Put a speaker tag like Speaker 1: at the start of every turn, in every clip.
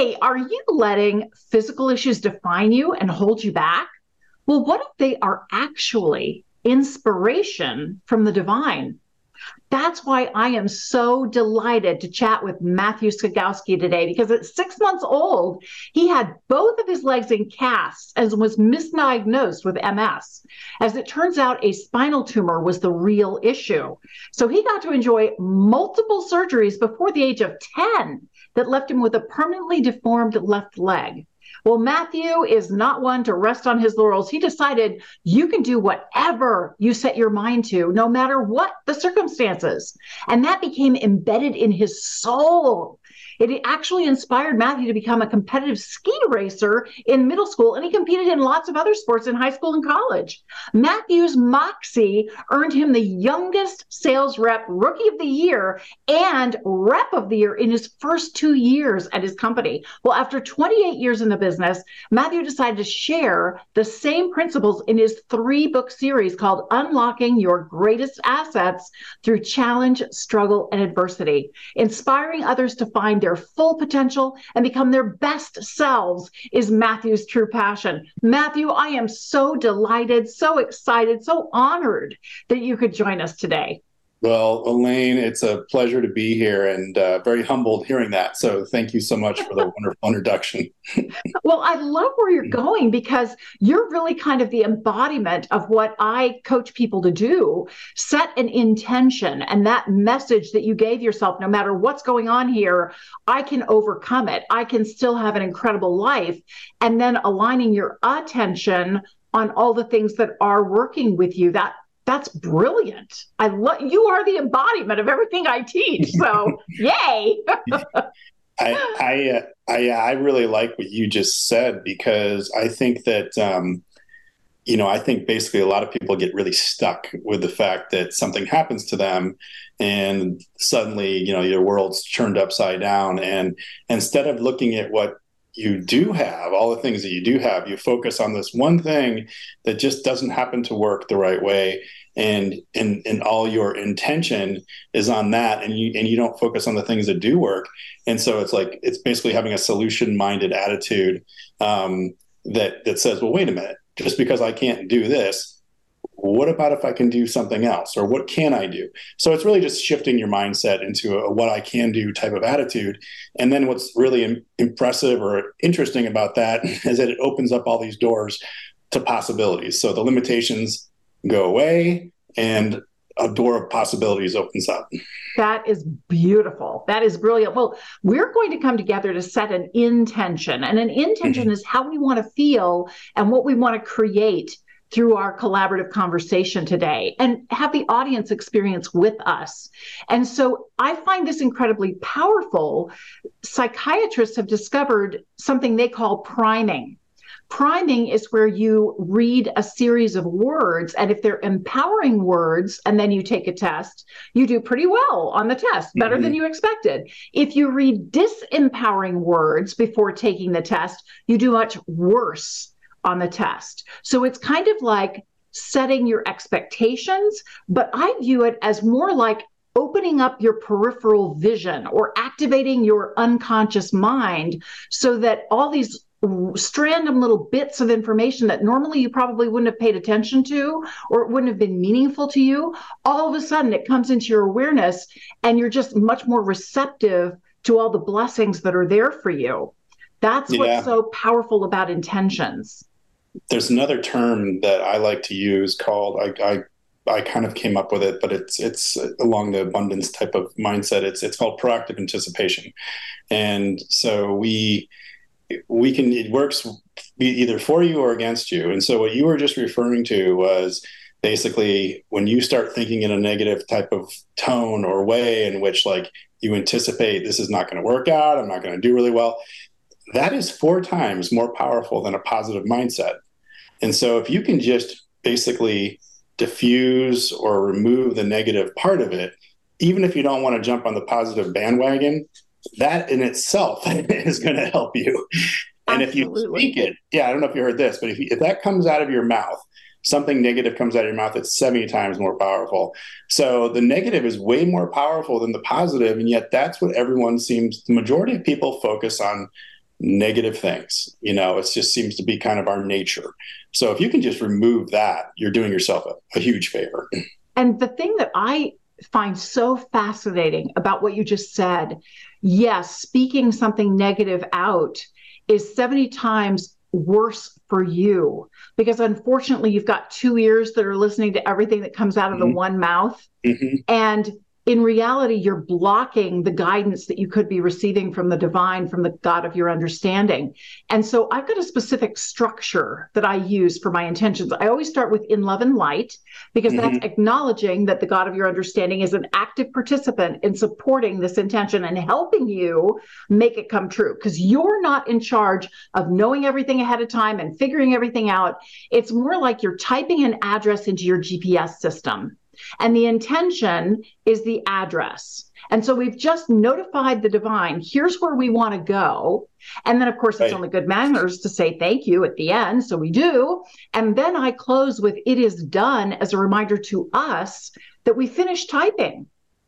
Speaker 1: Hey, are you letting physical issues define you and hold you back? Well, what if they are actually inspiration from the divine? That's why I am so delighted to chat with Matthew Scigousky today because at six months old, he had both of his legs in casts and was misdiagnosed with MS. As it turns out, a spinal tumor was the real issue. So he got to enjoy multiple surgeries before the age of 10 that left him with a permanently deformed left leg. Well, Matthew is not one to rest on his laurels. He decided you can do whatever you set your mind to, no matter what the circumstances. And that became embedded in his soul. It actually inspired Matthew to become a competitive ski racer in middle school, and he competed in lots of other sports in high school and college. Matthew's moxie earned him the youngest sales rep rookie of the year and rep of the year in his first two years at his company. Well, after 28 years in the business, Matthew decided to share the same principles in his three book series called Unlocking Your Greatest Assets Through Challenge, Struggle, and Adversity, inspiring others to find their their full potential and become their best selves is Matthew's true passion. Matthew, I am so delighted, so excited, so honored that you could join us today.
Speaker 2: Well, Elaine, it's a pleasure to be here and uh, very humbled hearing that. So thank you so much for the wonderful introduction.
Speaker 1: well, I love where you're going because you're really kind of the embodiment of what I coach people to do set an intention and that message that you gave yourself, no matter what's going on here, I can overcome it. I can still have an incredible life. And then aligning your attention on all the things that are working with you that that's brilliant. I love you are the embodiment of everything I teach. So yay.
Speaker 2: I I, uh, I I really like what you just said because I think that um, you know I think basically a lot of people get really stuck with the fact that something happens to them and suddenly you know your world's turned upside down and instead of looking at what you do have all the things that you do have you focus on this one thing that just doesn't happen to work the right way. And and and all your intention is on that and you and you don't focus on the things that do work. And so it's like it's basically having a solution minded attitude um, that that says well wait a minute. Just because i can't do this what about if I can do something else or what can I do? So it's really just shifting your mindset into a, what I can do type of attitude. And then what's really Im- impressive or interesting about that is that it opens up all these doors to possibilities. So the limitations go away and a door of possibilities opens up.
Speaker 1: That is beautiful. That is brilliant. Well, we're going to come together to set an intention, and an intention mm-hmm. is how we want to feel and what we want to create through our collaborative conversation today and have the audience experience with us. And so I find this incredibly powerful. Psychiatrists have discovered something they call priming. Priming is where you read a series of words, and if they're empowering words, and then you take a test, you do pretty well on the test, better mm-hmm. than you expected. If you read disempowering words before taking the test, you do much worse on the test. So it's kind of like setting your expectations, but I view it as more like opening up your peripheral vision or activating your unconscious mind so that all these random little bits of information that normally you probably wouldn't have paid attention to or it wouldn't have been meaningful to you all of a sudden it comes into your awareness and you're just much more receptive to all the blessings that are there for you that's yeah. what's so powerful about intentions
Speaker 2: there's another term that I like to use called I, I I kind of came up with it, but it's it's along the abundance type of mindset. It's it's called proactive anticipation, and so we we can it works either for you or against you. And so what you were just referring to was basically when you start thinking in a negative type of tone or way in which like you anticipate this is not going to work out i'm not going to do really well that is four times more powerful than a positive mindset. And so if you can just basically diffuse or remove the negative part of it even if you don't want to jump on the positive bandwagon that in itself is going to help you. And Absolutely. if you speak it yeah i don't know if you heard this but if, you, if that comes out of your mouth something negative comes out of your mouth it's 70 times more powerful. So the negative is way more powerful than the positive and yet that's what everyone seems the majority of people focus on negative things you know it just seems to be kind of our nature so if you can just remove that you're doing yourself a, a huge favor
Speaker 1: and the thing that i find so fascinating about what you just said yes speaking something negative out is 70 times worse for you because unfortunately you've got two ears that are listening to everything that comes out of mm-hmm. the one mouth mm-hmm. and in reality, you're blocking the guidance that you could be receiving from the divine, from the God of your understanding. And so I've got a specific structure that I use for my intentions. I always start with in love and light, because mm-hmm. that's acknowledging that the God of your understanding is an active participant in supporting this intention and helping you make it come true. Because you're not in charge of knowing everything ahead of time and figuring everything out. It's more like you're typing an address into your GPS system and the intention is the address. And so we've just notified the divine, here's where we want to go. And then, of course, it's right. only good manners to say thank you at the end. So we do. And then I close with it is done as a reminder to us that we finished typing.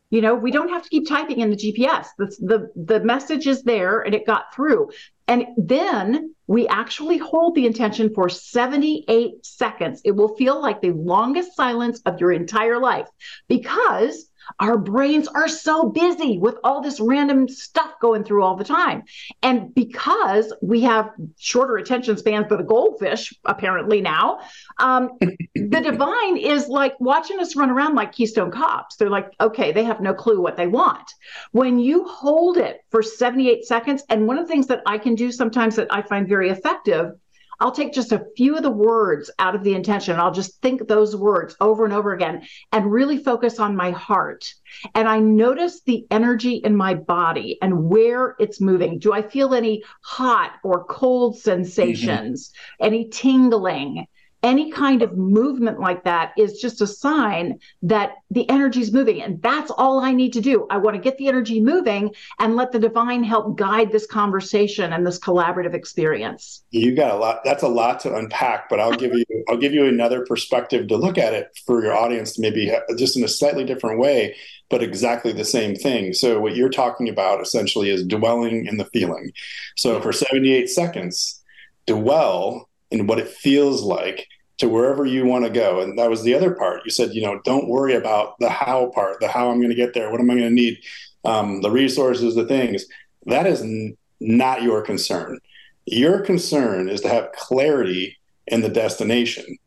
Speaker 1: You know, we don't have to keep typing in the GPS. The, the, the message is there and it got through. And then we actually hold the intention for 78 seconds. It will feel like the longest silence of your entire life because our brains are so busy with all this random stuff going through all the time. And because we have shorter attention spans for the goldfish, apparently now, um, the divine is like watching us run around like Keystone cops. They're like, okay, they have no clue what they want. When you hold it for 78 seconds, and one of the things that I can do sometimes that I find very effective I'll take just a few of the words out of the intention. I'll just think those words over and over again and really focus on my heart. And I notice the energy in my body and where it's moving. Do I feel any hot or cold sensations, mm-hmm. any tingling? Any kind of movement like that is just a sign that the energy is moving. And that's all I need to do. I want to get the energy moving and let the divine help guide this conversation and this collaborative experience.
Speaker 2: You got a lot. That's a lot to unpack, but I'll give you, I'll give you another perspective to look at it for your audience maybe uh, just in a slightly different way, but exactly the same thing. So what you're talking about essentially is dwelling in the feeling. So for 78 seconds, dwell in what it feels like to wherever you want to go. And that was the other part. You said, you know, don't worry about the how part, the how I'm going to get there, what am I going to need, um, the resources, the things. That is n- not your concern. Your concern is to have clarity in the destination.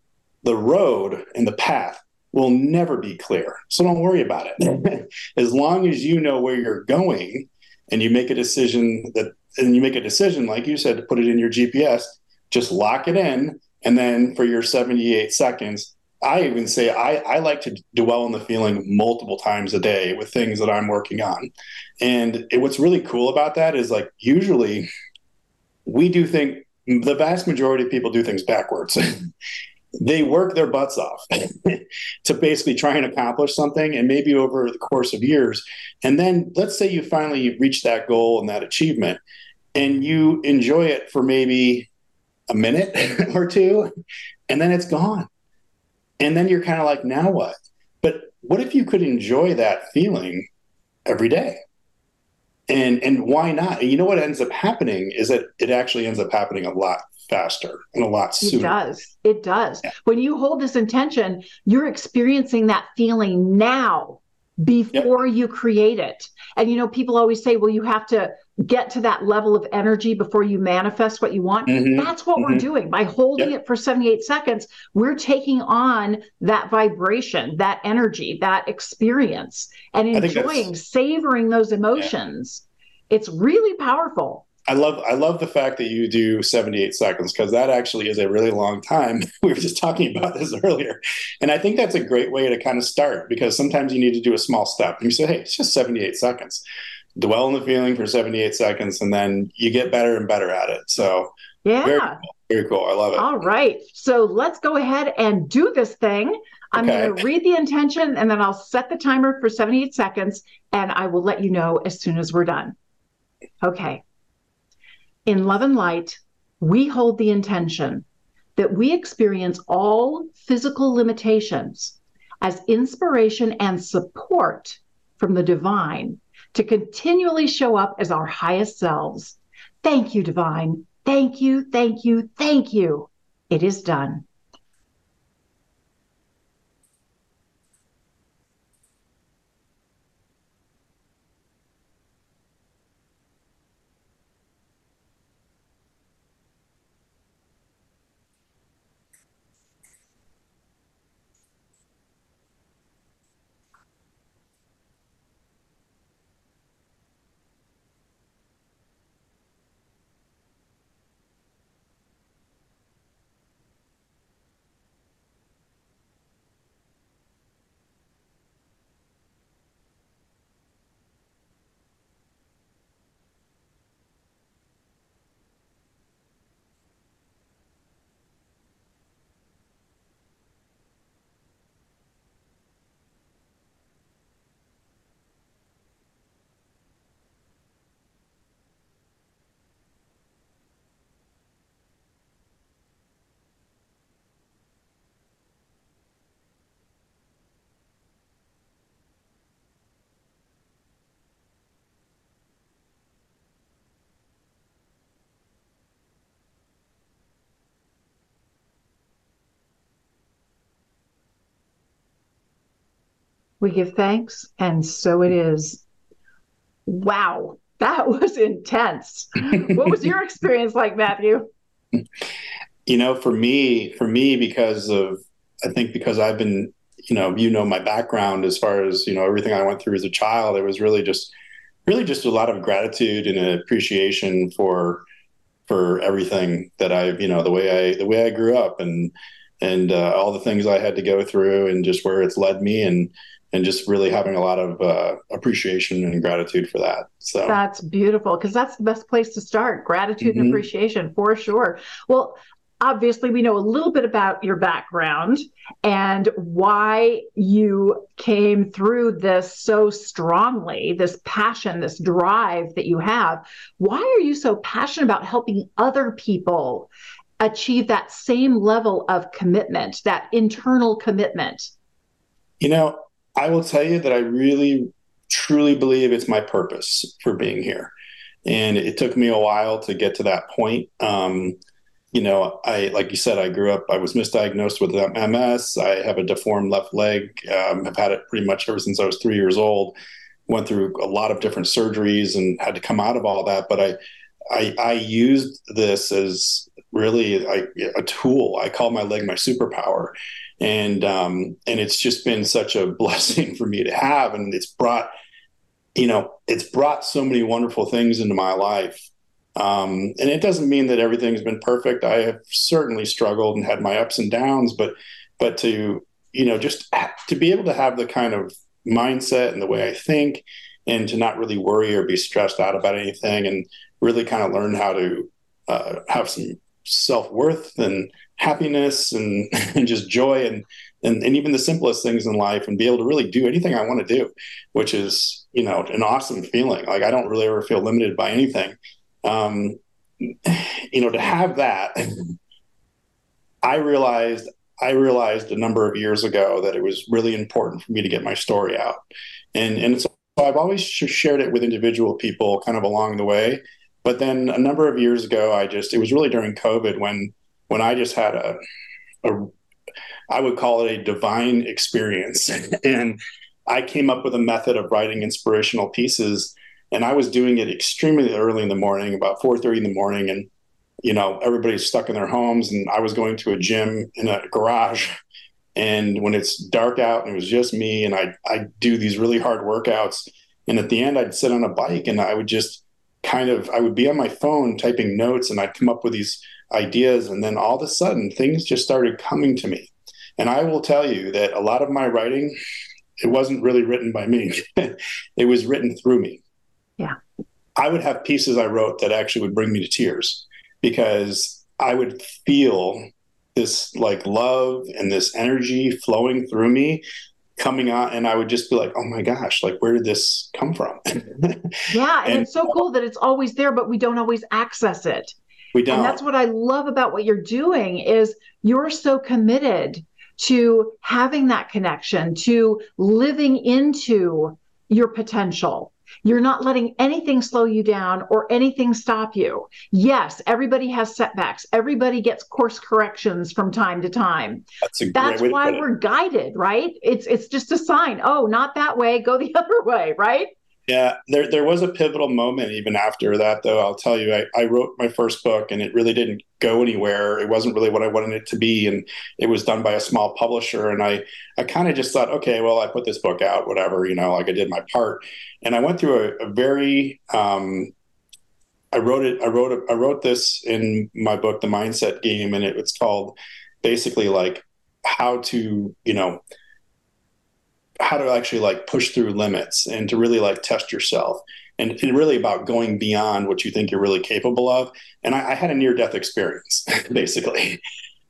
Speaker 2: The road and the path will never be clear. So don't worry about it. as long as you know where you're going and you make a decision that, and you make a decision, like you said, to put it in your GPS, just lock it in and then for your 78 seconds, I even say I, I like to dwell on the feeling multiple times a day with things that I'm working on. And it, what's really cool about that is like usually we do think the vast majority of people do things backwards. they work their butts off to basically try and accomplish something and maybe over the course of years and then let's say you finally reach that goal and that achievement and you enjoy it for maybe a minute or two and then it's gone. And then you're kind of like, now what? But what if you could enjoy that feeling every day? And and why not? And you know what ends up happening is that it actually ends up happening a lot faster and a lot sooner.
Speaker 1: It does. It does. Yeah. When you hold this intention, you're experiencing that feeling now before yep. you create it. And you know, people always say, well, you have to get to that level of energy before you manifest what you want. Mm-hmm. That's what mm-hmm. we're doing. By holding yep. it for 78 seconds, we're taking on that vibration, that energy, that experience, and enjoying, savoring those emotions. Yeah. It's really powerful.
Speaker 2: I love I love the fact that you do 78 seconds because that actually is a really long time. we were just talking about this earlier. And I think that's a great way to kind of start because sometimes you need to do a small step. And you say, hey, it's just 78 seconds. Dwell in the feeling for 78 seconds and then you get better and better at it. So
Speaker 1: yeah.
Speaker 2: Very cool. Very cool. I love it.
Speaker 1: All right. So let's go ahead and do this thing. I'm okay. going to read the intention and then I'll set the timer for 78 seconds and I will let you know as soon as we're done. Okay. In love and light, we hold the intention that we experience all physical limitations as inspiration and support from the divine to continually show up as our highest selves. Thank you, divine. Thank you, thank you, thank you. It is done. We give thanks, and so it is. Wow, that was intense. what was your experience like, Matthew?
Speaker 2: You know, for me, for me, because of I think because I've been, you know, you know my background as far as you know everything I went through as a child. It was really just, really just a lot of gratitude and appreciation for for everything that I've, you know, the way I the way I grew up and and uh, all the things I had to go through and just where it's led me and and just really having a lot of uh, appreciation and gratitude for that. So
Speaker 1: that's beautiful because that's the best place to start. Gratitude mm-hmm. and appreciation for sure. Well, obviously we know a little bit about your background and why you came through this so strongly this passion this drive that you have why are you so passionate about helping other people achieve that same level of commitment that internal commitment
Speaker 2: you know I will tell you that I really, truly believe it's my purpose for being here. And it took me a while to get to that point. Um, you know, I, like you said, I grew up, I was misdiagnosed with MS. I have a deformed left leg. Um, I've had it pretty much ever since I was three years old. Went through a lot of different surgeries and had to come out of all that. But I, I, I used this as really like a tool. I call my leg my superpower and um, and it's just been such a blessing for me to have, and it's brought, you know, it's brought so many wonderful things into my life. Um, and it doesn't mean that everything's been perfect. I have certainly struggled and had my ups and downs, but but to you know just to be able to have the kind of mindset and the way I think, and to not really worry or be stressed out about anything, and really kind of learn how to uh, have some self worth and happiness and, and just joy and, and and even the simplest things in life and be able to really do anything I want to do, which is you know an awesome feeling. Like I don't really ever feel limited by anything. Um, you know, to have that, I realized I realized a number of years ago that it was really important for me to get my story out, and and so I've always shared it with individual people kind of along the way. But then a number of years ago, I just it was really during COVID when when I just had a, a I would call it a divine experience. and I came up with a method of writing inspirational pieces. And I was doing it extremely early in the morning, about 4:30 in the morning. And, you know, everybody's stuck in their homes. And I was going to a gym in a garage. And when it's dark out and it was just me, and I I do these really hard workouts. And at the end, I'd sit on a bike and I would just kind of I would be on my phone typing notes and I'd come up with these ideas and then all of a sudden things just started coming to me. And I will tell you that a lot of my writing it wasn't really written by me. it was written through me.
Speaker 1: Yeah.
Speaker 2: I would have pieces I wrote that actually would bring me to tears because I would feel this like love and this energy flowing through me coming out and I would just be like, oh my gosh, like where did this come from?
Speaker 1: yeah. And, and, it's so cool that it's always there, but we don't always access it.
Speaker 2: We don't.
Speaker 1: And that's what I love about what you're doing is you're so committed to having that connection, to living into your potential. You're not letting anything slow you down or anything stop you. Yes, everybody has setbacks. Everybody gets course corrections from time to time.
Speaker 2: That's, a
Speaker 1: That's why we're guided, right? It's it's just a sign. Oh, not that way, go the other way, right?
Speaker 2: Yeah, there there was a pivotal moment even after that, though. I'll tell you, I, I wrote my first book and it really didn't go anywhere. It wasn't really what I wanted it to be, and it was done by a small publisher. And I I kind of just thought, okay, well, I put this book out, whatever, you know, like I did my part. And I went through a, a very um, I wrote it. I wrote it. I wrote this in my book, The Mindset Game, and it, it's called basically like how to, you know how to actually like push through limits and to really like test yourself and, and really about going beyond what you think you're really capable of. And I, I had a near death experience, basically.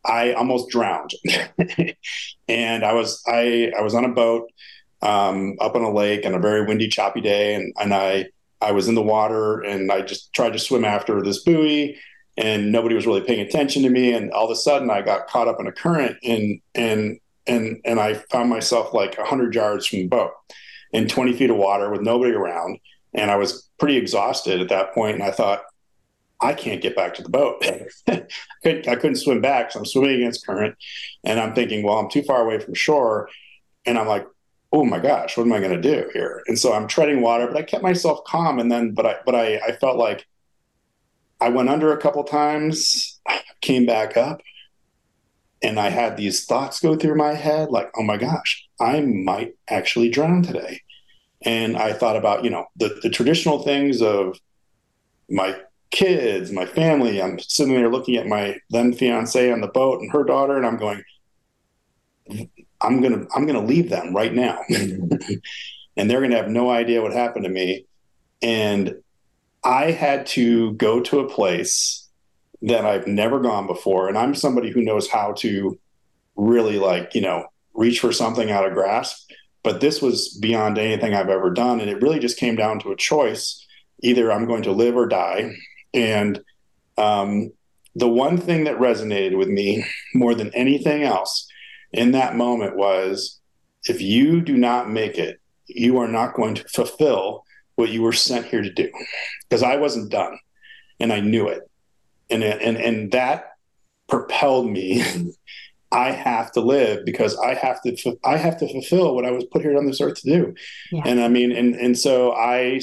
Speaker 2: I almost drowned, and I was I I was on a boat um, up on a lake on a very windy, choppy day, and and I I was in the water and I just tried to swim after this buoy, and nobody was really paying attention to me, and all of a sudden I got caught up in a current and and and and I found myself like hundred yards from the boat in 20 feet of water with nobody around, and I was pretty exhausted at that point, and I thought. I can't get back to the boat. I, couldn't, I couldn't swim back, so I'm swimming against current, and I'm thinking, well, I'm too far away from shore, and I'm like, oh my gosh, what am I going to do here? And so I'm treading water, but I kept myself calm. And then, but I, but I, I felt like I went under a couple times, came back up, and I had these thoughts go through my head like, oh my gosh, I might actually drown today. And I thought about, you know, the, the traditional things of my kids, my family. I'm sitting there looking at my then fiance on the boat and her daughter, and I'm going, I'm gonna I'm gonna leave them right now. and they're gonna have no idea what happened to me. And I had to go to a place that I've never gone before. And I'm somebody who knows how to really like, you know, reach for something out of grasp. But this was beyond anything I've ever done. And it really just came down to a choice. Either I'm going to live or die. And um, the one thing that resonated with me more than anything else in that moment was if you do not make it, you are not going to fulfill what you were sent here to do. Because I wasn't done and I knew it and and and that propelled me. I have to live because I have to I have to fulfill what I was put here on this earth to do. Yeah. And I mean, and and so I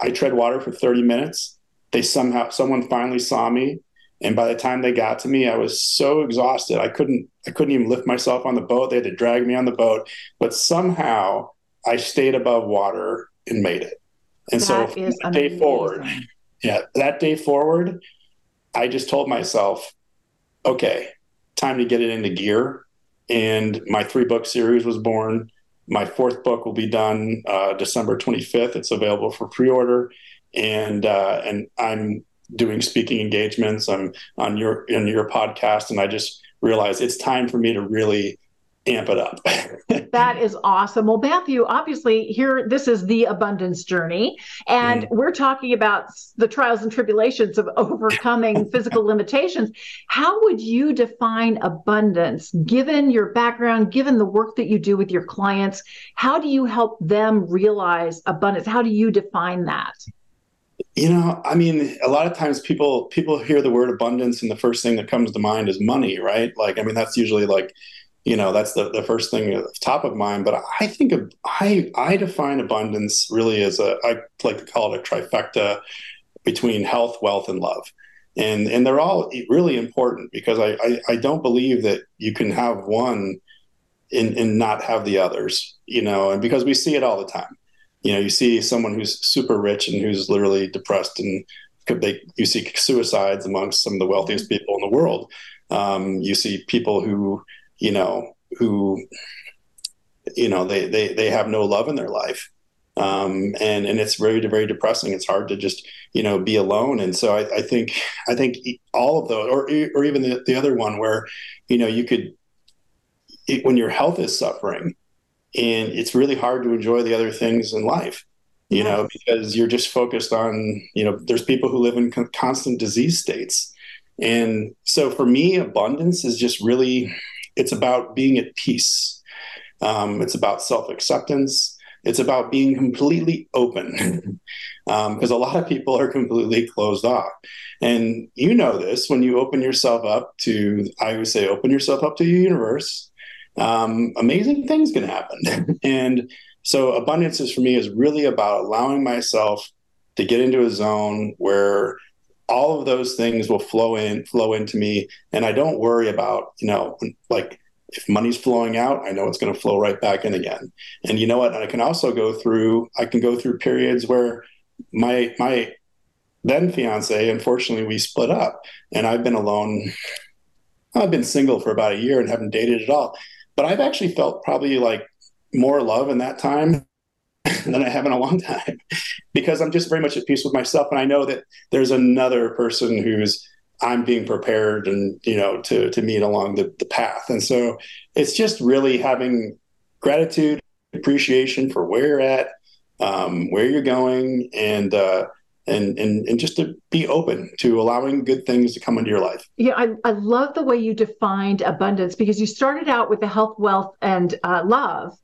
Speaker 2: I tread water for 30 minutes. They somehow someone finally saw me. And by the time they got to me, I was so exhausted. I couldn't I couldn't even lift myself on the boat. They had to drag me on the boat. But somehow I stayed above water and made it. And that so day forward, yeah, that day forward, I just told myself, okay, time to get it into gear. And my three book series was born. My fourth book will be done uh, December 25th. It's available for pre order. And, uh, and I'm doing speaking engagements. I'm on your, in your podcast. And I just realized it's time for me to really amp it up.
Speaker 1: that is awesome. Well, Matthew, obviously, here this is the abundance journey, and mm. we're talking about the trials and tribulations of overcoming physical limitations. How would you define abundance given your background, given the work that you do with your clients? How do you help them realize abundance? How do you define that?
Speaker 2: You know, I mean, a lot of times people people hear the word abundance and the first thing that comes to mind is money, right? Like, I mean, that's usually like you know that's the, the first thing top of mind but i think of i i define abundance really as a i like to call it a trifecta between health wealth and love. And and they're all really important because i i, I don't believe that you can have one and, and not have the others you know and because we see it all the time. You know, you see someone who's super rich and who's literally depressed, and they you see suicides amongst some of the wealthiest people in the world. Um, you see people who, you know, who, you know, they they they have no love in their life um, and and it's very very depressing. It's hard to just you know be alone. And so I, I think I think all of those, or or even the, the other one where you know you could it, when your health is suffering, and it's really hard to enjoy the other things in life. You know, because you're just focused on you know. There's people who live in con- constant disease states, and so for me, abundance is just really it's about being at peace. Um, it's about self acceptance it's about being completely open because um, a lot of people are completely closed off. And you know this when you open yourself up to, I would say, open yourself up to the universe. Um, amazing things can happen. and so, abundance is for me is really about allowing myself to get into a zone where all of those things will flow in, flow into me, and I don't worry about, you know, like if money's flowing out, I know it's going to flow right back in again. And you know what? I can also go through, I can go through periods where my, my then fiance, unfortunately, we split up and I've been alone. I've been single for about a year and haven't dated at all. But I've actually felt probably like more love in that time than I have in a long time because I'm just very much at peace with myself. And I know that there's another person who's I'm being prepared and you know to to meet along the, the path. And so it's just really having gratitude, appreciation for where you're at, um, where you're going, and uh, and and and just to be open to allowing good things to come into your life.
Speaker 1: Yeah, I, I love the way you defined abundance because you started out with the health, wealth, and uh, love,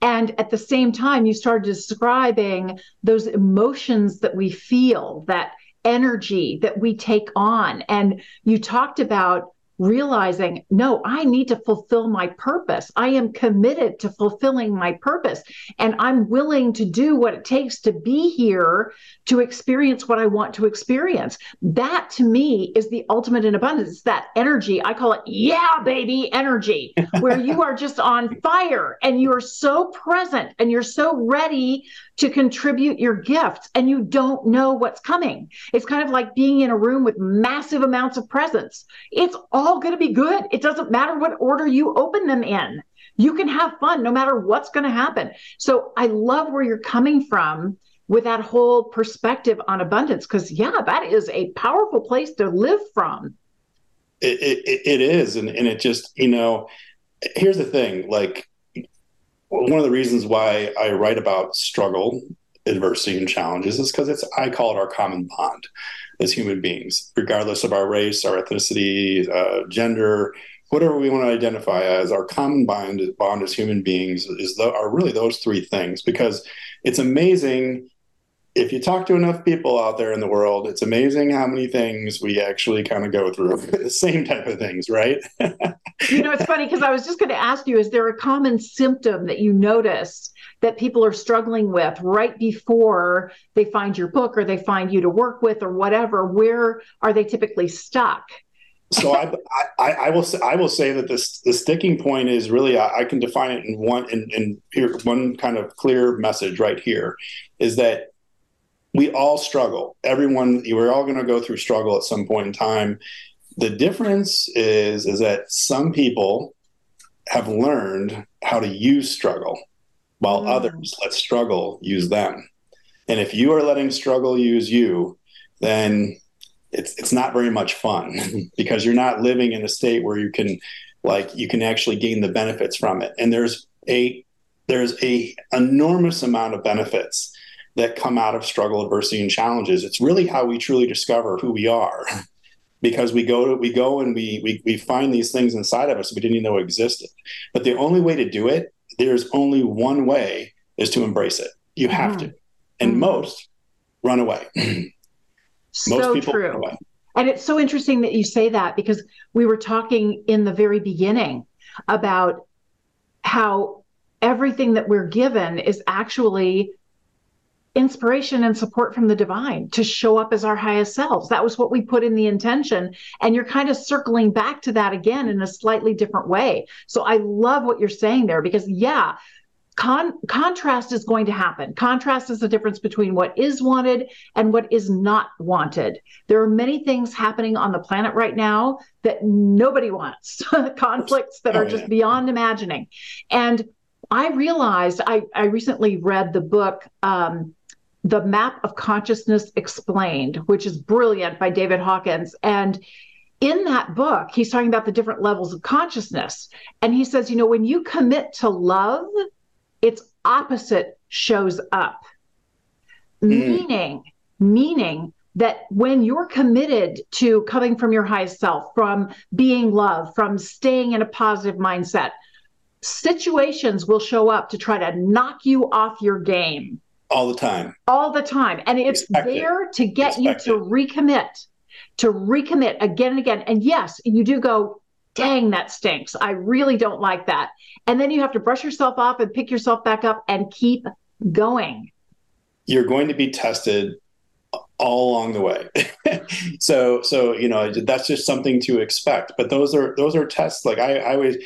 Speaker 1: and at the same time you started describing those emotions that we feel that energy that we take on. And you talked about realizing, no, I need to fulfill my purpose. I am committed to fulfilling my purpose. And I'm willing to do what it takes to be here to experience what I want to experience. That to me is the ultimate in abundance. It's that energy. I call it, yeah, baby energy, where you are just on fire and you are so present and you're so ready to contribute your gifts and you don't know what's coming. It's kind of like being in a room with massive amounts of presents. It's all going to be good. It doesn't matter what order you open them in. You can have fun no matter what's going to happen. So I love where you're coming from with that whole perspective on abundance because yeah, that is a powerful place to live from.
Speaker 2: It, it, it is. And, and it just, you know, here's the thing like one of the reasons why I write about struggle, adversity, and challenges is because it's I call it our common bond as human beings, regardless of our race, our ethnicity, uh, gender, whatever we want to identify as. Our common bond bond as human beings is the, are really those three things because it's amazing if you talk to enough people out there in the world, it's amazing how many things we actually kind of go through. the same type of things, right?
Speaker 1: you know, it's funny because I was just going to ask you is there a common symptom that you notice that people are struggling with right before they find your book or they find you to work with or whatever? Where are they typically stuck?
Speaker 2: so I, I, I, will I will say that this the sticking point is really I, I can define it in one in, in here one kind of clear message right here is that we all struggle. Everyone, we're all going to go through struggle at some point in time. The difference is is that some people have learned how to use struggle, while mm. others let struggle use them. And if you are letting struggle use you, then it's it's not very much fun because you're not living in a state where you can like you can actually gain the benefits from it. And there's a there's a enormous amount of benefits that come out of struggle, adversity, and challenges. It's really how we truly discover who we are. because we go to, we go and we, we we find these things inside of us we didn't even know existed. But the only way to do it, there's only one way, is to embrace it. You have mm-hmm. to. And mm-hmm. most run away.
Speaker 1: most so people true. And it's so interesting that you say that because we were talking in the very beginning about how everything that we're given is actually inspiration and support from the divine to show up as our highest selves. That was what we put in the intention. And you're kind of circling back to that again in a slightly different way. So I love what you're saying there because, yeah, con- contrast is going to happen. Contrast is the difference between what is wanted and what is not wanted. There are many things happening on the planet right now that nobody wants, conflicts that are just beyond imagining. And I realized I, I recently read the book, um, The Map of Consciousness Explained, which is brilliant by David Hawkins. And in that book, he's talking about the different levels of consciousness. And he says, you know, when you commit to love, its opposite shows up. Mm. Meaning, meaning that when you're committed to coming from your highest self, from being love, from staying in a positive mindset, situations will show up to try to knock you off your game.
Speaker 2: All the time.
Speaker 1: All the time. And it's Expect there to get Expect you to recommit, to recommit again and again. And yes, you do go, dang, that stinks. I really don't like that. And then you have to brush yourself off and pick yourself back up and keep going.
Speaker 2: You're going to be tested all along the way. so so you know that's just something to expect. But those are those are tests. Like I, I always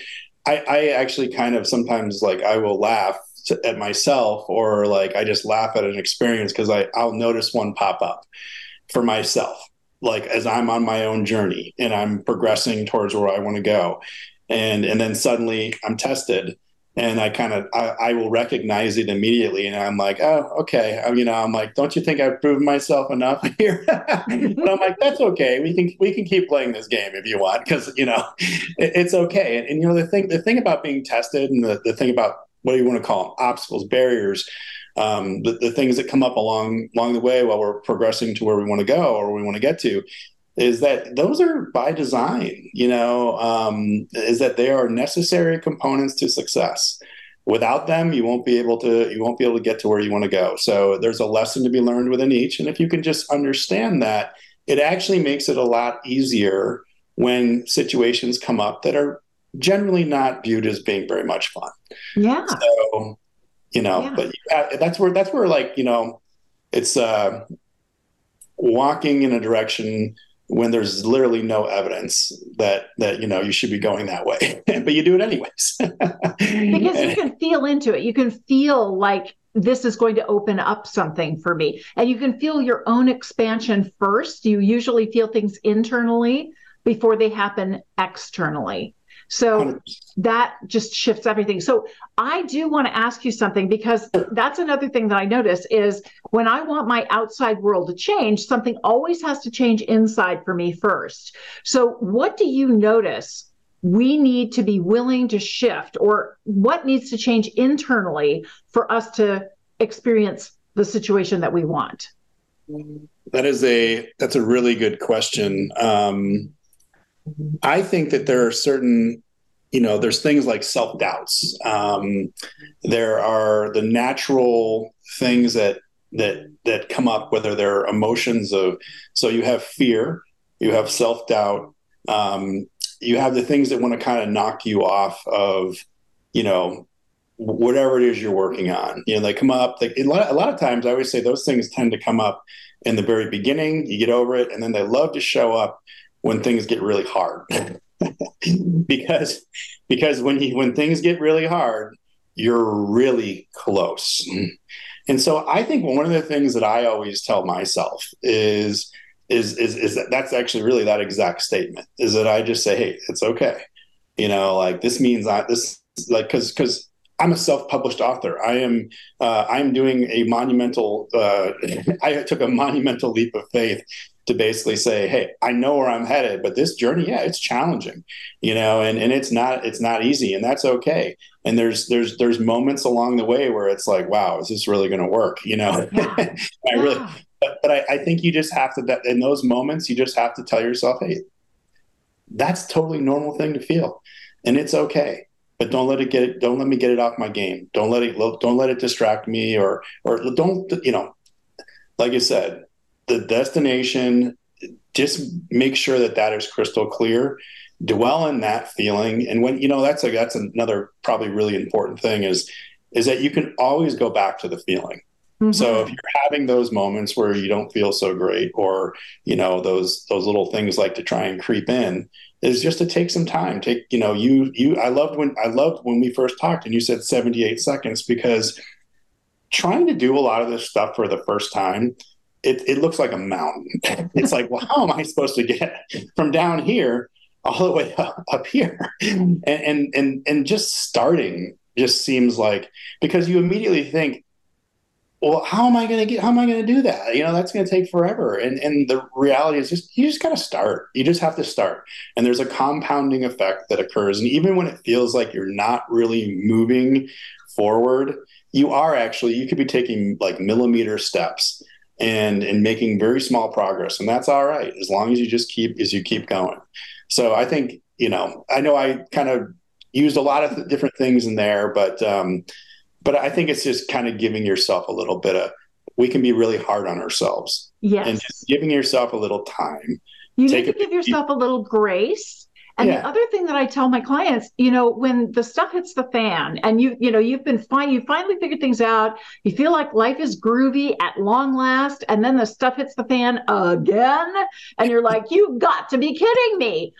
Speaker 2: I, I actually kind of sometimes like I will laugh at myself or like I just laugh at an experience because I I'll notice one pop up for myself like as I'm on my own journey and I'm progressing towards where I want to go. And and then suddenly I'm tested and I kind of I, I, will recognize it immediately and I'm like, oh, okay. I, you know, I'm like, don't you think I've proven myself enough here? and I'm like, that's okay. We can we can keep playing this game if you want, because you know, it, it's okay. And, and, you know, the thing the thing about being tested and the, the thing about what do you want to call them, obstacles, barriers, um, the, the things that come up along along the way while we're progressing to where we want to go or we want to get to is that those are by design you know um, is that they are necessary components to success. Without them you won't be able to you won't be able to get to where you want to go. So there's a lesson to be learned within each and if you can just understand that it actually makes it a lot easier when situations come up that are generally not viewed as being very much fun.
Speaker 1: Yeah.
Speaker 2: So you know yeah. but have, that's where that's where like you know it's uh walking in a direction when there's literally no evidence that that you know you should be going that way. But you do it anyways.
Speaker 1: Because you can feel into it. You can feel like this is going to open up something for me. And you can feel your own expansion first. You usually feel things internally before they happen externally so that just shifts everything. So I do want to ask you something because that's another thing that I notice is when I want my outside world to change, something always has to change inside for me first. So what do you notice we need to be willing to shift or what needs to change internally for us to experience the situation that we want?
Speaker 2: That is a that's a really good question. Um, I think that there are certain you know, there's things like self doubts. Um, there are the natural things that that that come up, whether they're emotions of. So you have fear, you have self doubt, um, you have the things that want to kind of knock you off of, you know, whatever it is you're working on. You know, they come up. They, a, lot, a lot of times, I always say those things tend to come up in the very beginning. You get over it, and then they love to show up when things get really hard. because because when you when things get really hard, you're really close. And so I think one of the things that I always tell myself is is is is that that's actually really that exact statement is that I just say, hey, it's okay. You know, like this means I this like because because I'm a self-published author. I am uh, I'm doing a monumental. Uh, I took a monumental leap of faith to basically say, hey, I know where I'm headed, but this journey, yeah, it's challenging, you know, and, and it's not it's not easy, and that's okay. And there's there's there's moments along the way where it's like, wow, is this really going to work? You know, yeah. I yeah. really, but, but I, I think you just have to in those moments, you just have to tell yourself, hey, that's totally normal thing to feel, and it's okay but don't let it get it don't let me get it off my game don't let it don't let it distract me or or don't you know like you said the destination just make sure that that is crystal clear dwell in that feeling and when you know that's like that's another probably really important thing is is that you can always go back to the feeling mm-hmm. so if you're having those moments where you don't feel so great or you know those those little things like to try and creep in is just to take some time. Take, you know, you you I loved when I loved when we first talked and you said 78 seconds because trying to do a lot of this stuff for the first time, it, it looks like a mountain. it's like, well, how am I supposed to get from down here all the way up, up here? And, and and and just starting just seems like because you immediately think well, how am I going to get, how am I going to do that? You know, that's going to take forever. And, and the reality is just, you just got to start. You just have to start. And there's a compounding effect that occurs. And even when it feels like you're not really moving forward, you are actually, you could be taking like millimeter steps and, and making very small progress. And that's all right. As long as you just keep, as you keep going. So I think, you know, I know I kind of used a lot of different things in there, but, um, but I think it's just kind of giving yourself a little bit of we can be really hard on ourselves.
Speaker 1: Yes.
Speaker 2: And just giving yourself a little time.
Speaker 1: You need to give yourself a little grace. And yeah. the other thing that I tell my clients, you know, when the stuff hits the fan and you, you know, you've been fine, you finally figured things out, you feel like life is groovy at long last, and then the stuff hits the fan again, and you're like, you've got to be kidding me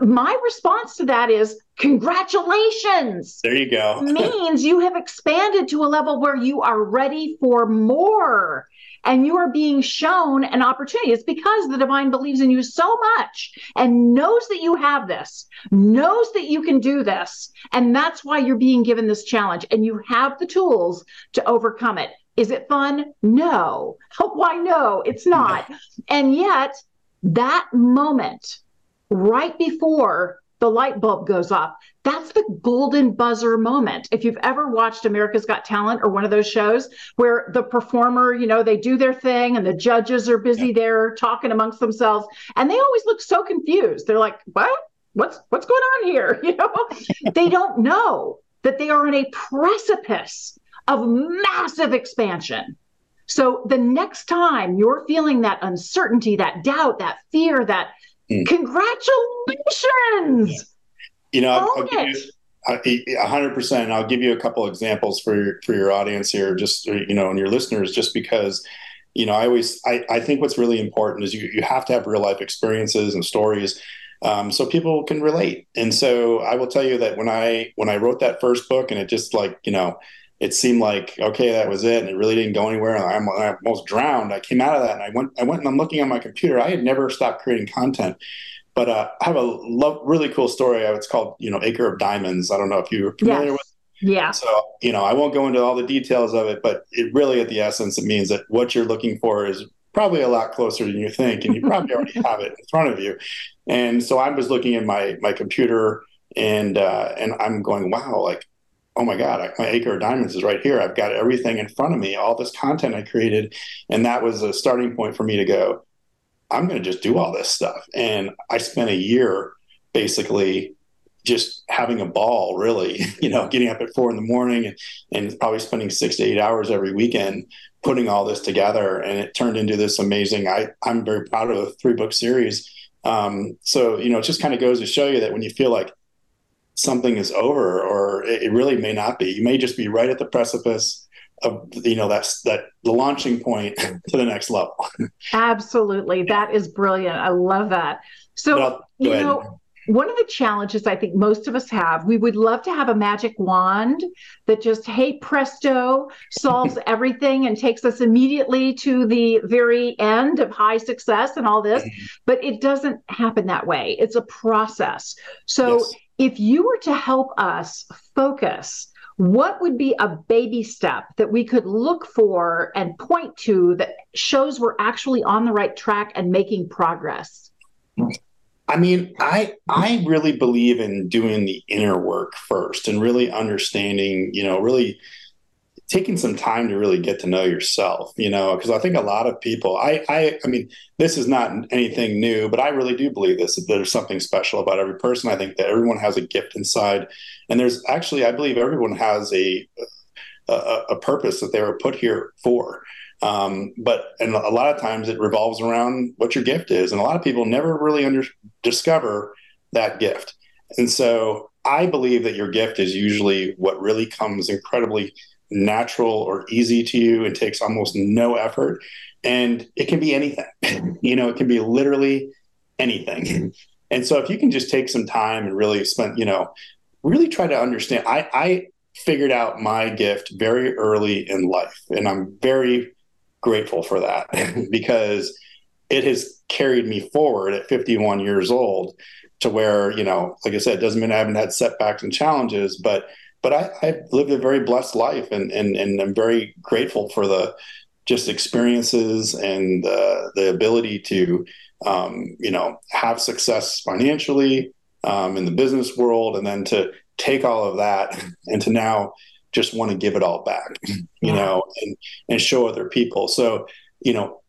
Speaker 1: my response to that is congratulations.
Speaker 2: There you go.
Speaker 1: means you have expanded to a level where you are ready for more and you are being shown an opportunity. It's because the divine believes in you so much and knows that you have this, knows that you can do this. And that's why you're being given this challenge and you have the tools to overcome it. Is it fun? No. Why no? It's not. and yet, that moment right before the light bulb goes off. That's the golden buzzer moment. If you've ever watched America's Got Talent or one of those shows where the performer, you know, they do their thing and the judges are busy yeah. there talking amongst themselves and they always look so confused. They're like, "What? What's what's going on here?" You know? they don't know that they are on a precipice of massive expansion. So the next time you're feeling that uncertainty, that doubt, that fear, that Mm. Congratulations!
Speaker 2: You know, I'll, I'll give you a hundred percent. I'll give you a couple examples for your for your audience here, just you know, and your listeners, just because you know, I always I, I think what's really important is you you have to have real life experiences and stories. Um, so people can relate. And so I will tell you that when I when I wrote that first book, and it just like you know, it seemed like okay, that was it, and it really didn't go anywhere. And I almost drowned. I came out of that, and I went. I went and I'm looking on my computer. I had never stopped creating content, but uh, I have a lo- really cool story. It's called you know Acre of Diamonds. I don't know if you're familiar yes. with. It.
Speaker 1: Yeah.
Speaker 2: So, you know, I won't go into all the details of it, but it really, at the essence, it means that what you're looking for is probably a lot closer than you think, and you probably already have it in front of you. And so I was looking at my my computer, and uh, and I'm going, wow, like oh my God, my acre of diamonds is right here. I've got everything in front of me, all this content I created. And that was a starting point for me to go, I'm going to just do all this stuff. And I spent a year basically just having a ball, really, you know, getting up at four in the morning and, and probably spending six to eight hours every weekend putting all this together. And it turned into this amazing, I, I'm very proud of the three book series. Um, so, you know, it just kind of goes to show you that when you feel like something is over or it really may not be you may just be right at the precipice of you know that's that the launching point to the next level
Speaker 1: absolutely that is brilliant i love that so you ahead. know one of the challenges I think most of us have, we would love to have a magic wand that just, hey, presto, solves everything and takes us immediately to the very end of high success and all this. Mm-hmm. But it doesn't happen that way. It's a process. So yes if you were to help us focus, what would be a baby step that we could look for and point to that shows we're actually on the right track and making progress?
Speaker 2: I mean, I I really believe in doing the inner work first and really understanding, you know, really taking some time to really get to know yourself, you know, because I think a lot of people, I, I, I mean, this is not anything new, but I really do believe this. That there's something special about every person. I think that everyone has a gift inside, and there's actually, I believe, everyone has a a, a purpose that they were put here for. Um, but and a lot of times it revolves around what your gift is, and a lot of people never really under, discover that gift. And so I believe that your gift is usually what really comes incredibly natural or easy to you and takes almost no effort. And it can be anything. you know, it can be literally anything. And so if you can just take some time and really spend, you know, really try to understand. I, I figured out my gift very early in life, and I'm very grateful for that because it has carried me forward at 51 years old to where, you know, like I said, it doesn't mean I haven't had setbacks and challenges, but but I, I've lived a very blessed life and and and I'm very grateful for the just experiences and uh, the ability to um, you know have success financially um, in the business world and then to take all of that and to now just want to give it all back you yeah. know and and show other people so you know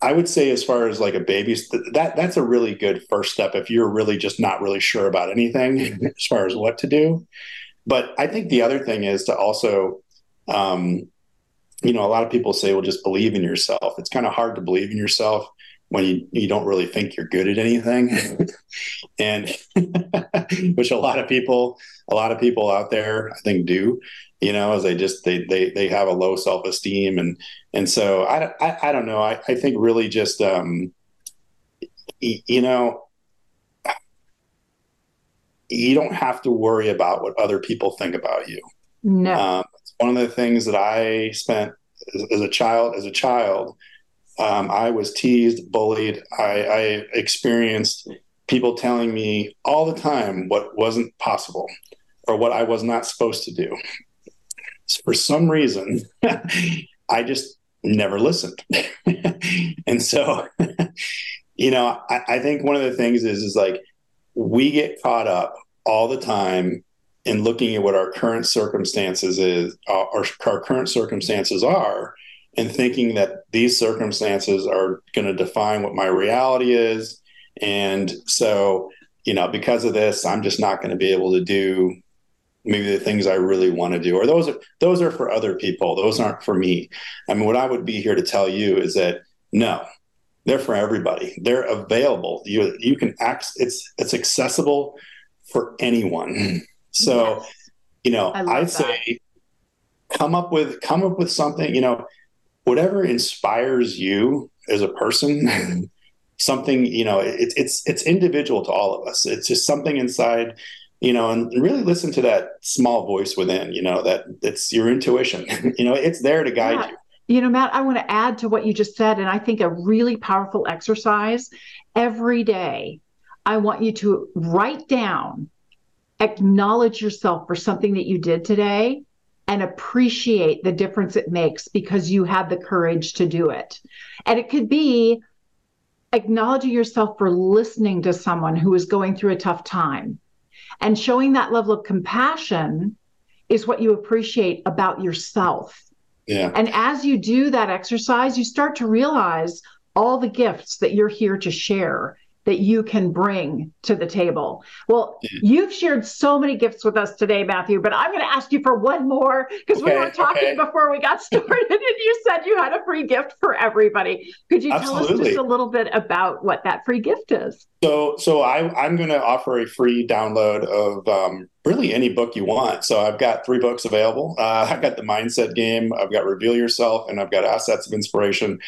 Speaker 2: I would say as far as like a baby, that that's a really good first step if you're really just not really sure about anything as far as what to do. But I think the other thing is to also, um, you know, a lot of people say, well, just believe in yourself. It's kind of hard to believe in yourself when you, you don't really think you're good at anything. and which a lot of people, a lot of people out there, I think do, you know, as they just, they, they, they have a low self-esteem. And, and so I, I, I don't know. I, I think really just, um, you know, you don't have to worry about what other people think about you.
Speaker 1: No. Um,
Speaker 2: it's one of the things that I spent as, as a child. As a child, um, I was teased, bullied. I, I experienced people telling me all the time what wasn't possible or what I was not supposed to do. For some reason, I just never listened. and so, you know, I, I, think one of the things is is like we get caught up all the time in looking at what our current circumstances is uh, our, our current circumstances are and thinking that these circumstances are going to define what my reality is. And so you know because of this i'm just not going to be able to do maybe the things i really want to do. Or those are those are for other people. Those aren't for me. I mean what i would be here to tell you is that no they're for everybody. They're available. You you can act it's it's accessible for anyone so yes. you know i'd say come up with come up with something you know whatever inspires you as a person something you know it's it's it's individual to all of us it's just something inside you know and really listen to that small voice within you know that it's your intuition you know it's there to guide yeah. you
Speaker 1: you know, Matt, I want to add to what you just said. And I think a really powerful exercise every day, I want you to write down, acknowledge yourself for something that you did today, and appreciate the difference it makes because you had the courage to do it. And it could be acknowledging yourself for listening to someone who is going through a tough time and showing that level of compassion is what you appreciate about yourself.
Speaker 2: Yeah.
Speaker 1: And as you do that exercise, you start to realize all the gifts that you're here to share that you can bring to the table. Well, you've shared so many gifts with us today, Matthew, but I'm going to ask you for one more because okay, we were talking okay. before we got started and you said you had a free gift for everybody. Could you Absolutely. tell us just a little bit about what that free gift is?
Speaker 2: So, so I, am going to offer a free download of um, really any book you want. So I've got three books available. Uh, I've got the Mindset Game, I've got Reveal Yourself, and I've got Assets of Inspiration.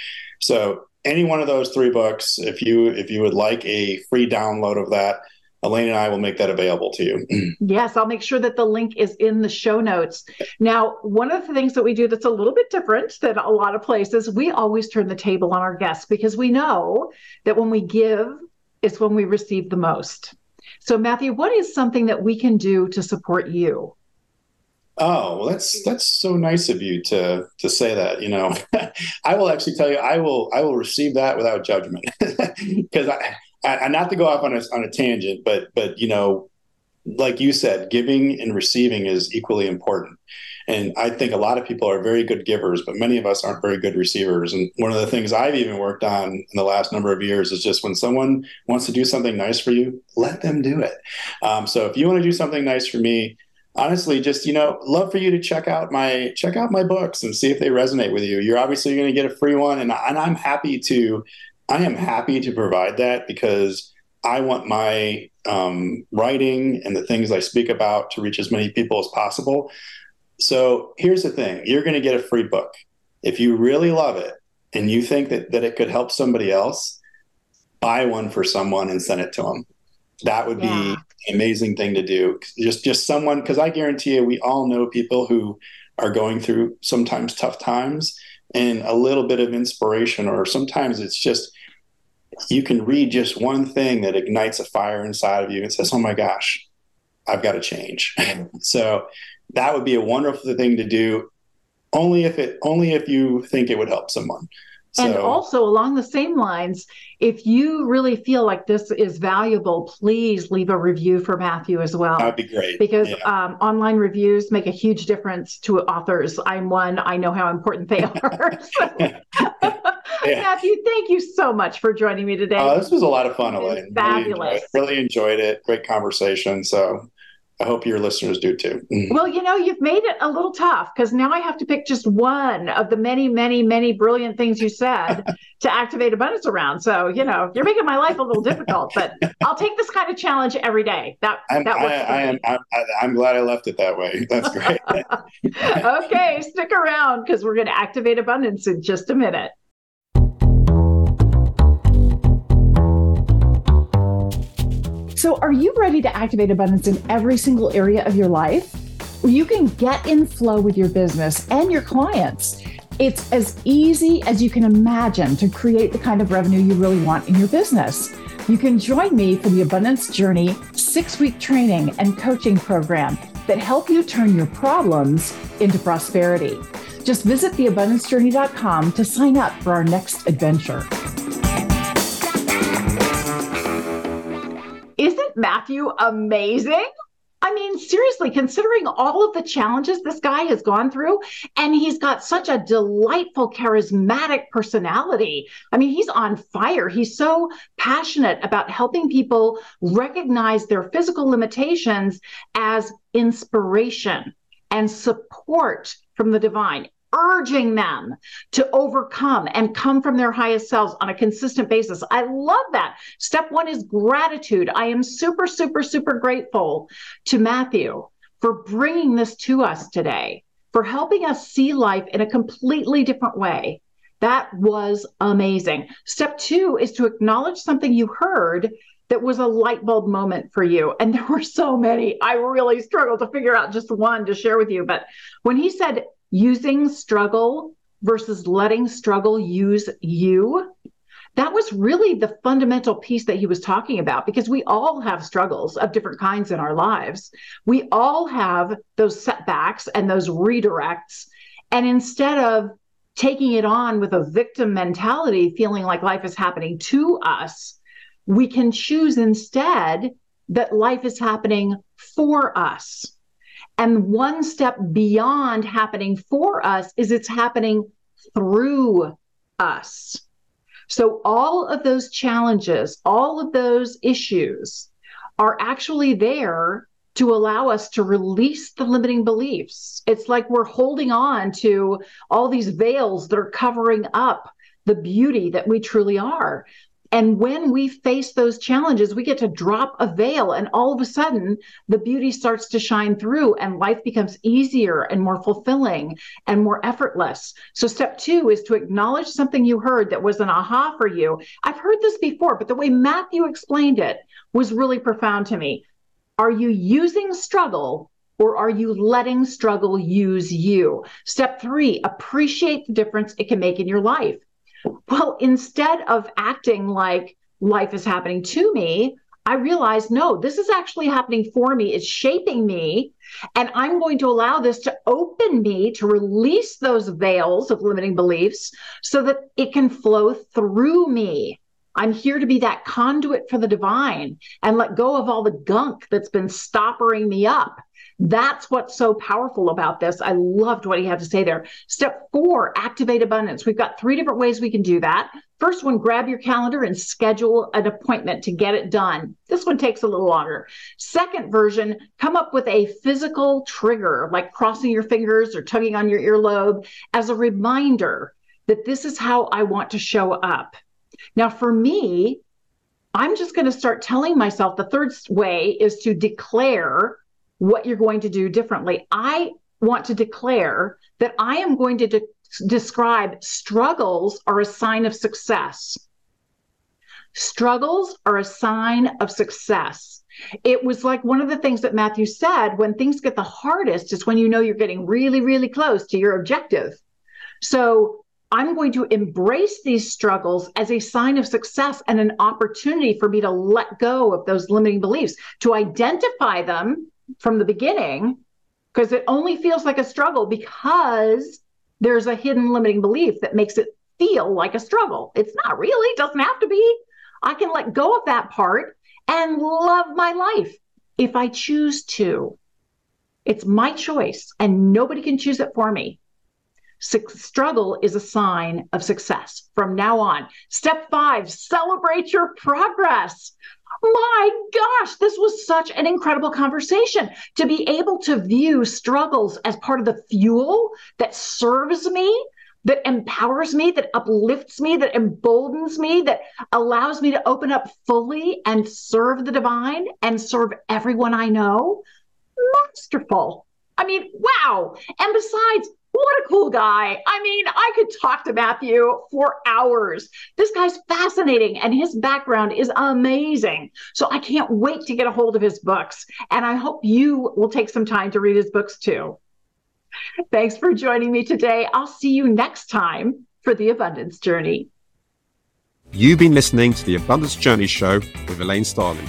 Speaker 2: So any one of those three books, if you if you would like a free download of that, Elaine and I will make that available to you.
Speaker 1: yes, I'll make sure that the link is in the show notes. Now, one of the things that we do that's a little bit different than a lot of places, we always turn the table on our guests because we know that when we give is when we receive the most. So, Matthew, what is something that we can do to support you?
Speaker 2: Oh, well, that's that's so nice of you to to say that. You know, I will actually tell you, I will I will receive that without judgment because I, I not to go off on a on a tangent, but but you know, like you said, giving and receiving is equally important. And I think a lot of people are very good givers, but many of us aren't very good receivers. And one of the things I've even worked on in the last number of years is just when someone wants to do something nice for you, let them do it. Um, so if you want to do something nice for me, honestly just you know love for you to check out my check out my books and see if they resonate with you. You're obviously going to get a free one and, and i'm happy to i am happy to provide that because i want my um, writing and the things i speak about to reach as many people as possible. So here's the thing you're going to get a free book. If you really love it and you think that, that it could help somebody else buy one for someone and send it to them That would yeah. be an amazing thing to do. Just just someone because I guarantee you, we all know people who are going through sometimes tough times and a little bit of inspiration, or sometimes it's just you can read just one thing that ignites a fire inside of you and says, "Oh my gosh, I've got to change." so that would be a wonderful thing to do. Only if it only if you think it would help someone.
Speaker 1: So, and also along the same lines, if you really feel like this is valuable, please leave a review for Matthew as well.
Speaker 2: That'd be great.
Speaker 1: Because yeah. um, online reviews make a huge difference to authors. I'm one. I know how important they are. yeah. Matthew, thank you so much for joining me today.
Speaker 2: Uh, this was a lot of fun, Elaine.
Speaker 1: Fabulous.
Speaker 2: Really enjoyed, really enjoyed it. Great conversation. So I hope your listeners do too.
Speaker 1: Mm. Well, you know, you've made it a little tough because now I have to pick just one of the many, many, many brilliant things you said to activate abundance around. So, you know, you're making my life a little difficult, but I'll take this kind of challenge every day. That
Speaker 2: I'm,
Speaker 1: that
Speaker 2: works. I, I am. I'm, I'm glad I left it that way. That's great.
Speaker 1: okay, stick around because we're going to activate abundance in just a minute. So, are you ready to activate abundance in every single area of your life? You can get in flow with your business and your clients. It's as easy as you can imagine to create the kind of revenue you really want in your business. You can join me for the Abundance Journey six week training and coaching program that help you turn your problems into prosperity. Just visit theabundancejourney.com to sign up for our next adventure. Matthew amazing? I mean, seriously, considering all of the challenges this guy has gone through, and he's got such a delightful, charismatic personality. I mean, he's on fire. He's so passionate about helping people recognize their physical limitations as inspiration and support from the divine urging them to overcome and come from their highest selves on a consistent basis. I love that. Step one is gratitude. I am super, super, super grateful to Matthew for bringing this to us today, for helping us see life in a completely different way. That was amazing. Step two is to acknowledge something you heard that was a light bulb moment for you. And there were so many. I really struggled to figure out just one to share with you. But when he said, using struggle versus letting struggle use you. That was really the fundamental piece that he was talking about because we all have struggles of different kinds in our lives. We all have those setbacks and those redirects. And instead of taking it on with a victim mentality, feeling like life is happening to us, we can choose instead that life is happening for us. And one step beyond happening for us is it's happening through us. So, all of those challenges, all of those issues are actually there to allow us to release the limiting beliefs. It's like we're holding on to all these veils that are covering up the beauty that we truly are. And when we face those challenges, we get to drop a veil, and all of a sudden, the beauty starts to shine through, and life becomes easier and more fulfilling and more effortless. So, step two is to acknowledge something you heard that was an aha for you. I've heard this before, but the way Matthew explained it was really profound to me. Are you using struggle or are you letting struggle use you? Step three, appreciate the difference it can make in your life. Well, instead of acting like life is happening to me, I realized no, this is actually happening for me. It's shaping me. And I'm going to allow this to open me to release those veils of limiting beliefs so that it can flow through me. I'm here to be that conduit for the divine and let go of all the gunk that's been stoppering me up. That's what's so powerful about this. I loved what he had to say there. Step four, activate abundance. We've got three different ways we can do that. First one, grab your calendar and schedule an appointment to get it done. This one takes a little longer. Second version, come up with a physical trigger, like crossing your fingers or tugging on your earlobe, as a reminder that this is how I want to show up. Now, for me, I'm just going to start telling myself the third way is to declare what you're going to do differently. I want to declare that I am going to de- describe struggles are a sign of success. Struggles are a sign of success. It was like one of the things that Matthew said when things get the hardest is when you know you're getting really, really close to your objective. So I'm going to embrace these struggles as a sign of success and an opportunity for me to let go of those limiting beliefs, to identify them from the beginning, because it only feels like a struggle because there's a hidden limiting belief that makes it feel like a struggle. It's not really, it doesn't have to be. I can let go of that part and love my life if I choose to. It's my choice, and nobody can choose it for me. Struggle is a sign of success from now on. Step five, celebrate your progress. My gosh, this was such an incredible conversation to be able to view struggles as part of the fuel that serves me that empowers me, that uplifts me, that emboldens me, that allows me to open up fully and serve the divine and serve everyone I know. Masterful. I mean, wow. And besides, what a cool guy. I mean, I could talk to Matthew for hours. This guy's fascinating and his background is amazing. So I can't wait to get a hold of his books. And I hope you will take some time to read his books too. Thanks for joining me today. I'll see you next time for the Abundance Journey.
Speaker 3: You've been listening to the Abundance Journey Show with Elaine Starling.